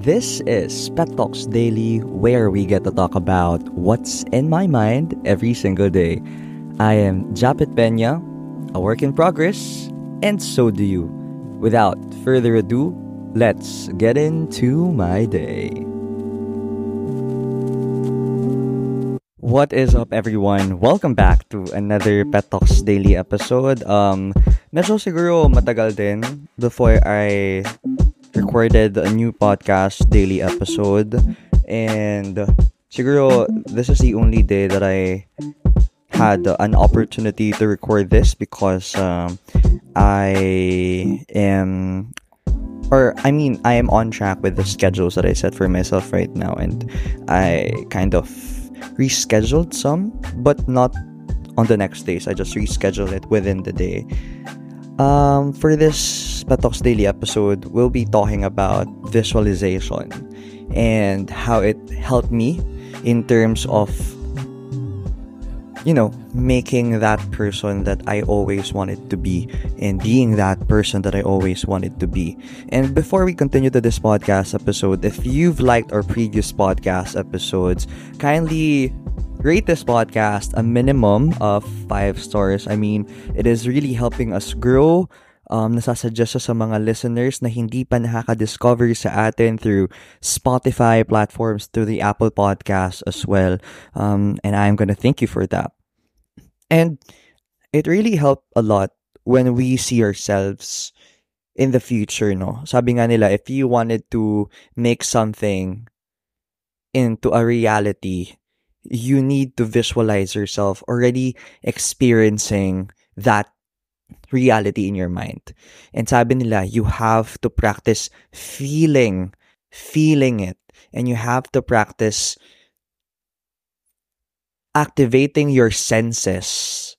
This is Pet Talks Daily, where we get to talk about what's in my mind every single day. I am Japit Pena, a work in progress, and so do you. Without further ado, let's get into my day. What is up, everyone? Welcome back to another Pet Talks Daily episode. Um, medyo siguro matagal din before I recorded a new podcast daily episode. And siguro this is the only day that I had an opportunity to record this because um, I am or I mean I am on track with the schedules that I set for myself right now and I kind of rescheduled some, but not on the next days. I just rescheduled it within the day. Um, for this Pet Daily episode, we'll be talking about visualization and how it helped me in terms of you know, making that person that I always wanted to be and being that person that I always wanted to be. And before we continue to this podcast episode, if you've liked our previous podcast episodes, kindly rate this podcast a minimum of five stars. I mean, it is really helping us grow um, nasasuggest sa mga listeners na hindi pa nakaka-discover sa atin through Spotify platforms, through the Apple Podcast as well. Um, and I'm gonna thank you for that. And it really helped a lot when we see ourselves in the future, no? Sabi nga nila, if you wanted to make something into a reality, you need to visualize yourself already experiencing that reality in your mind. And sabi nila, you have to practice feeling, feeling it. And you have to practice activating your senses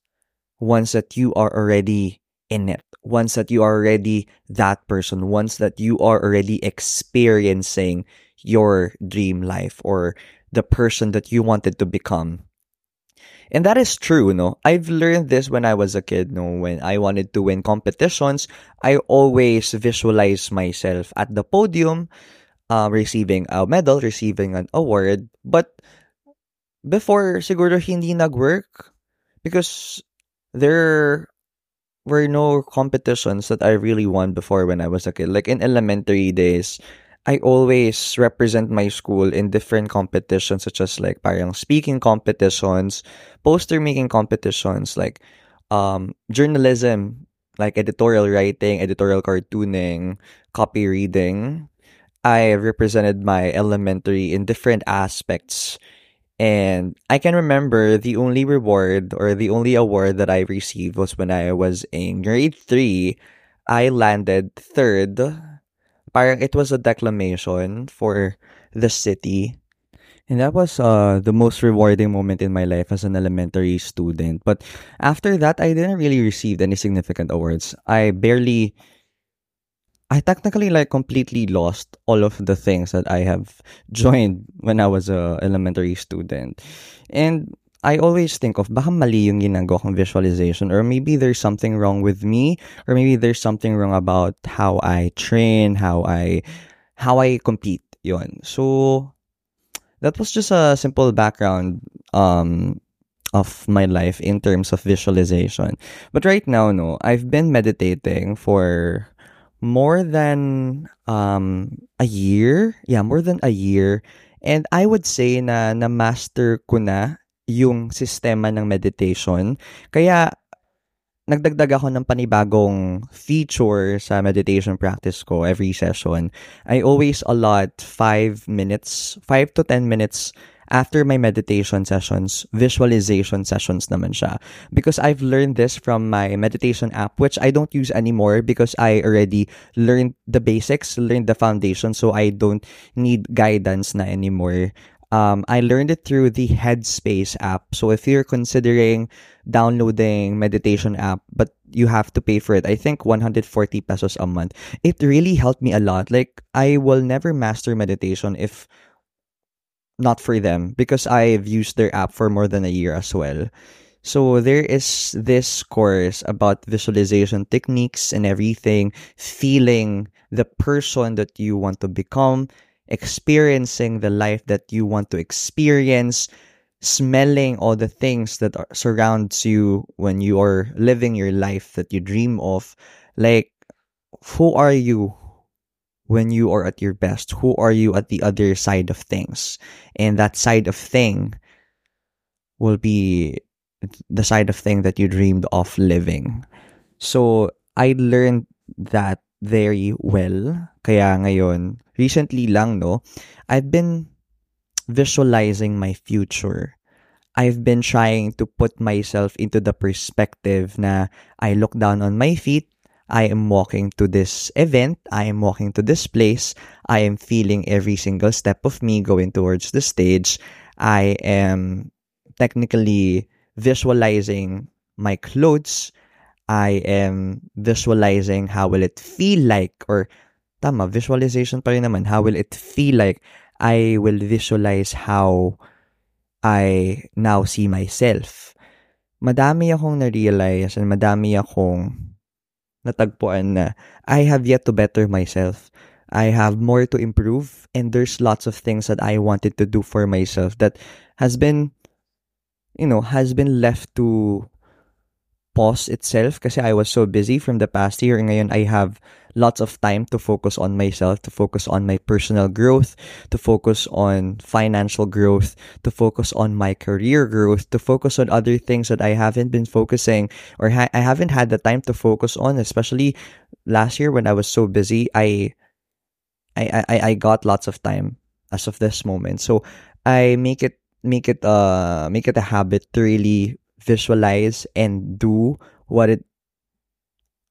once that you are already in it. Once that you are already that person. Once that you are already experiencing your dream life or the person that you wanted to become. And that is true, no? I've learned this when I was a kid, no? When I wanted to win competitions, I always visualize myself at the podium, uh, receiving a medal, receiving an award. But before, siguro hindi nag-work because there were no competitions that I really won before when I was a kid. Like in elementary days, I always represent my school in different competitions such as like parang speaking competitions, poster making competitions, like um journalism, like editorial writing, editorial cartooning, copy reading. I represented my elementary in different aspects. And I can remember the only reward or the only award that I received was when I was in grade 3. I landed third parang it was a declamation for the city. And that was uh, the most rewarding moment in my life as an elementary student. But after that, I didn't really receive any significant awards. I barely, I technically like completely lost all of the things that I have joined when I was a elementary student. And I always think of baka mali yung ginagawa kong visualization or maybe there's something wrong with me or maybe there's something wrong about how I train, how I how I compete. Yon. So that was just a simple background um of my life in terms of visualization. But right now, no, I've been meditating for more than um a year. Yeah, more than a year. And I would say na na master ko na yung sistema ng meditation. Kaya, nagdagdag ako ng panibagong feature sa meditation practice ko every session. I always allot 5 minutes, 5 to 10 minutes after my meditation sessions, visualization sessions naman siya. Because I've learned this from my meditation app, which I don't use anymore because I already learned the basics, learned the foundation, so I don't need guidance na anymore. Um, I learned it through the Headspace app. So if you're considering downloading meditation app, but you have to pay for it, I think 140 pesos a month. It really helped me a lot. Like I will never master meditation if not for them because I've used their app for more than a year as well. So there is this course about visualization techniques and everything, feeling the person that you want to become experiencing the life that you want to experience, smelling all the things that are, surrounds you when you are living your life that you dream of. Like, who are you when you are at your best? Who are you at the other side of things? And that side of thing will be the side of thing that you dreamed of living. So, I learned that very well. Kaya ngayon, recently lang, no, I've been visualizing my future. I've been trying to put myself into the perspective na I look down on my feet, I am walking to this event, I am walking to this place, I am feeling every single step of me going towards the stage. I am technically visualizing my clothes. I am visualizing how will it feel like or tama, visualization pa rin naman. How will it feel like? I will visualize how I now see myself. Madami akong na-realize and madami akong natagpuan na I have yet to better myself. I have more to improve and there's lots of things that I wanted to do for myself that has been you know, has been left to pause itself kasi I was so busy from the past year. Ngayon, I have lots of time to focus on myself, to focus on my personal growth, to focus on financial growth, to focus on my career growth, to focus on other things that I haven't been focusing or ha- I haven't had the time to focus on, especially last year when I was so busy. I, I, I, I got lots of time as of this moment. So I make it make it uh make it a habit to really visualize and do what it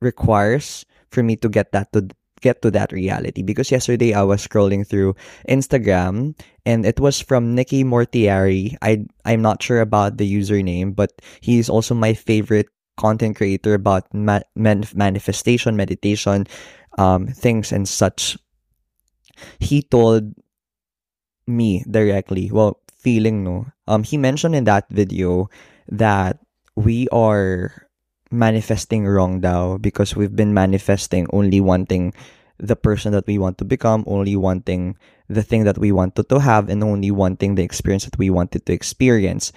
requires for me to get that to get to that reality because yesterday I was scrolling through Instagram and it was from Nikki Mortiari. I I'm not sure about the username, but he's also my favorite content creator about ma- manifestation, meditation, um, things and such. He told me directly, well, feeling no. Um, he mentioned in that video that we are manifesting wrong daw because we've been manifesting only wanting the person that we want to become, only wanting the thing that we wanted to have, and only wanting the experience that we wanted to experience.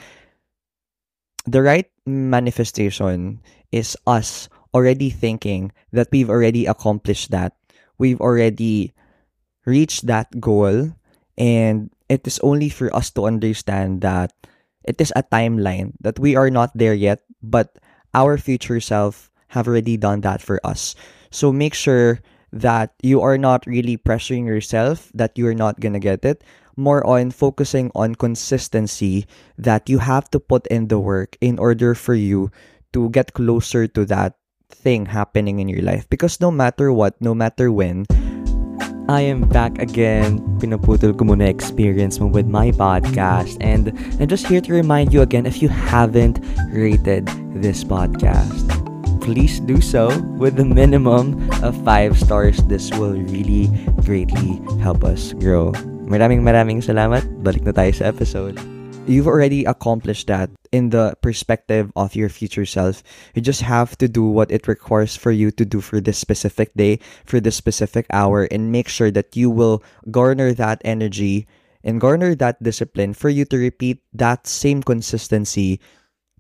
The right manifestation is us already thinking that we've already accomplished that. We've already reached that goal, and it is only for us to understand that it is a timeline that we are not there yet, but our future self have already done that for us. So make sure that you are not really pressuring yourself that you're not gonna get it. More on focusing on consistency that you have to put in the work in order for you to get closer to that thing happening in your life. Because no matter what, no matter when, I am back again. Pinaputol ko muna experience mo with my podcast. And I'm just here to remind you again if you haven't rated this podcast, please do so with a minimum of 5 stars. This will really greatly help us grow. Maraming maraming salamat. Balik na tayo sa episode. You've already accomplished that in the perspective of your future self. You just have to do what it requires for you to do for this specific day, for this specific hour, and make sure that you will garner that energy and garner that discipline for you to repeat that same consistency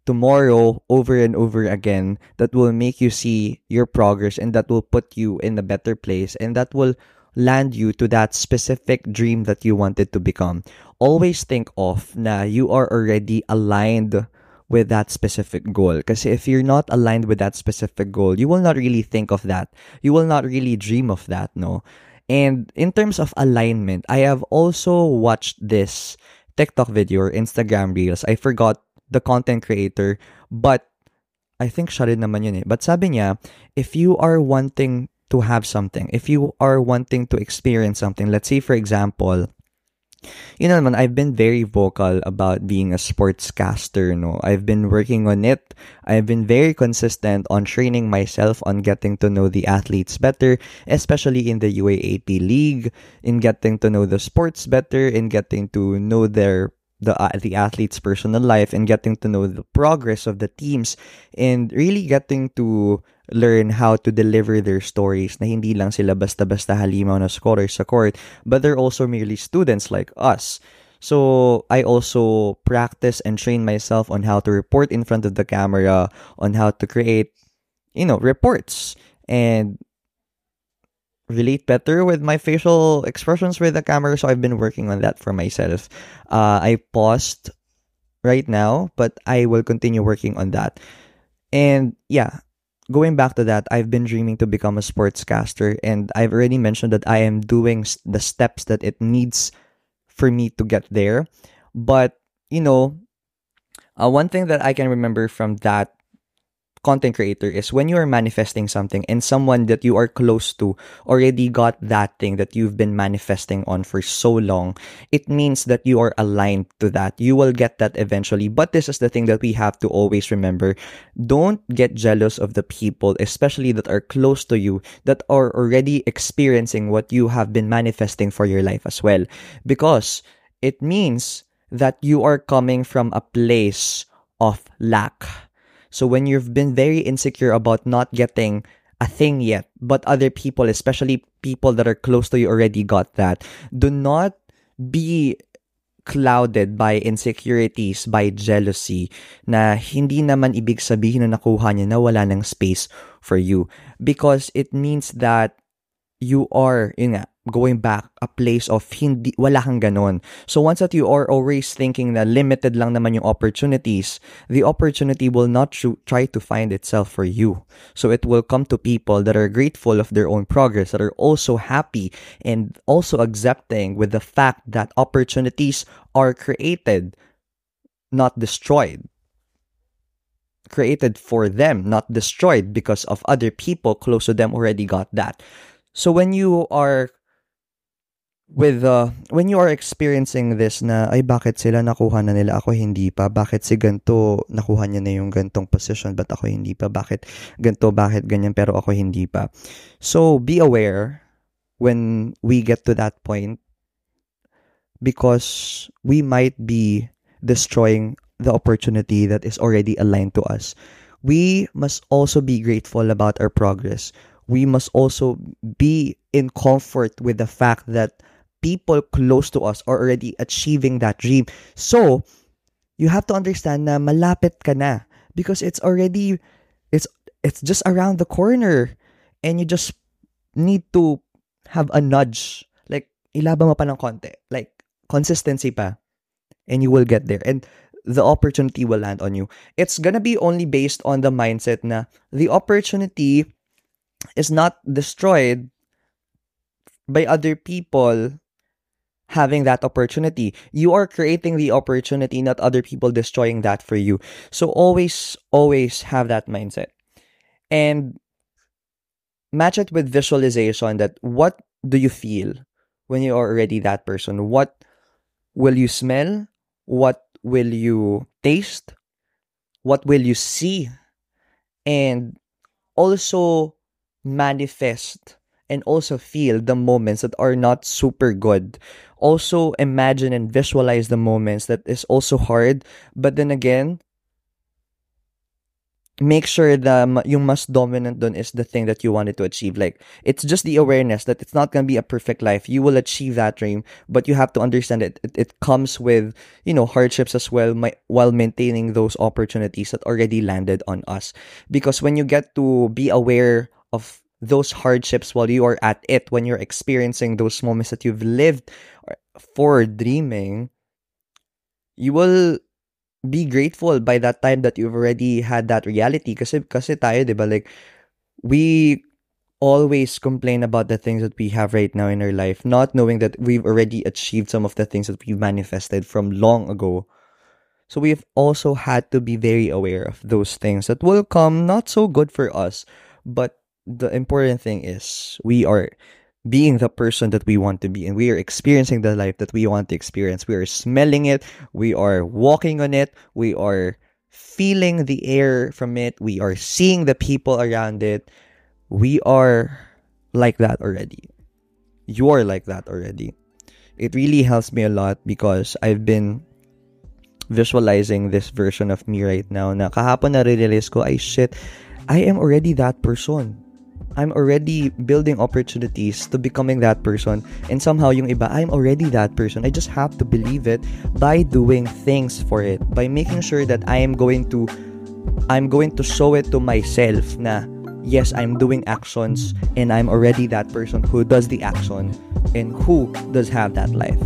tomorrow over and over again that will make you see your progress and that will put you in a better place and that will land you to that specific dream that you wanted to become. Always think of na you are already aligned with that specific goal. Because if you're not aligned with that specific goal, you will not really think of that. You will not really dream of that, no? And in terms of alignment, I have also watched this TikTok video or Instagram Reels. I forgot the content creator, but I think siya rin naman yun eh. But sabi niya, if you are wanting to have something, if you are wanting to experience something, let's say for example, you know man, I've been very vocal about being a sportscaster, no. I've been working on it. I've been very consistent on training myself on getting to know the athletes better, especially in the UAAP league, in getting to know the sports better, in getting to know their the uh, the athlete's personal life and getting to know the progress of the teams and really getting to learn how to deliver their stories na hindi lang sila basta-basta halimaw na scorer sa court, but they're also merely students like us. So I also practice and train myself on how to report in front of the camera, on how to create, you know, reports and relate better with my facial expressions with the camera. So I've been working on that for myself. Uh, I paused right now, but I will continue working on that. And yeah, going back to that, I've been dreaming to become a sportscaster, and I've already mentioned that I am doing the steps that it needs for me to get there. But, you know, uh, one thing that I can remember from that content creator is when you are manifesting something and someone that you are close to already got that thing that you've been manifesting on for so long, it means that you are aligned to that. You will get that eventually. But this is the thing that we have to always remember. Don't get jealous of the people, especially that are close to you, that are already experiencing what you have been manifesting for your life as well. Because it means that you are coming from a place of lack so when you've been very insecure about not getting a thing yet, but other people, especially people that are close to you already got that, do not be clouded by insecurities, by jealousy, na hindi naman ibig sabihin na nakuha niya na wala ng space for you. Because it means that you are, yun nga, going back a place of hindi wala kang ganon. So once that you are always thinking na limited lang naman yung opportunities, the opportunity will not try to find itself for you. So it will come to people that are grateful of their own progress, that are also happy and also accepting with the fact that opportunities are created, not destroyed created for them, not destroyed because of other people close to them already got that. So when you are with uh, when you are experiencing this na ay bakit sila nakuha na nila? Ako hindi pa. Bakit si ganto nakuha niya na yung gantong position but ako hindi pa? Bakit ganto bakit ganyan pero ako hindi pa? So be aware when we get to that point because we might be destroying the opportunity that is already aligned to us. We must also be grateful about our progress. We must also be in comfort with the fact that people close to us are already achieving that dream. So, you have to understand na malapit ka na because it's already it's it's just around the corner and you just need to have a nudge. Like ilaba mo pa ng konti. Like consistency pa. And you will get there. And the opportunity will land on you. It's gonna be only based on the mindset na the opportunity is not destroyed by other people having that opportunity. You are creating the opportunity, not other people destroying that for you. So always, always have that mindset. And match it with visualization that what do you feel when you are already that person? What will you smell? What will you taste? What will you see? And also manifest and also feel the moments that are not super good. Also imagine and visualize the moments that is also hard, but then again, make sure that yung mas dominant done is the thing that you wanted to achieve. Like, it's just the awareness that it's not to be a perfect life. You will achieve that dream, but you have to understand that it, it comes with, you know, hardships as well my, while maintaining those opportunities that already landed on us. Because when you get to be aware of those hardships while you are at it, when you're experiencing those moments that you've lived for dreaming, you will be grateful by that time that you've already had that reality. Kasi, kasi tayo, di like, we always complain about the things that we have right now in our life, not knowing that we've already achieved some of the things that we've manifested from long ago. So we've also had to be very aware of those things that will come not so good for us, but the important thing is we are being the person that we want to be and we are experiencing the life that we want to experience. We are smelling it, we are walking on it, we are feeling the air from it, we are seeing the people around it. We are like that already. You're like that already. It really helps me a lot because I've been visualizing this version of me right now na kahapon na realize ko, ay shit, I am already that person. I'm already building opportunities to becoming that person. And somehow, yung iba, I'm already that person. I just have to believe it by doing things for it. By making sure that I am going to I'm going to show it to myself na yes, I'm doing actions and I'm already that person who does the action and who does have that life.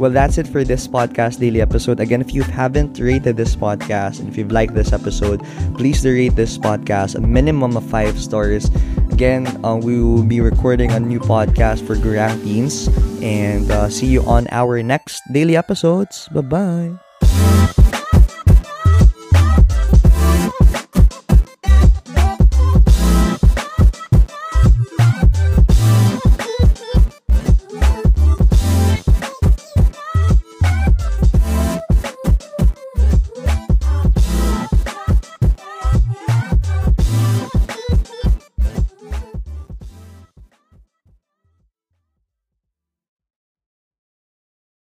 Well, that's it for this podcast daily episode. Again, if you haven't rated this podcast and if you've liked this episode, please rate this podcast a minimum of five stars. Again, uh, we will be recording a new podcast for Gurang Teens and uh, see you on our next daily episodes. Bye bye.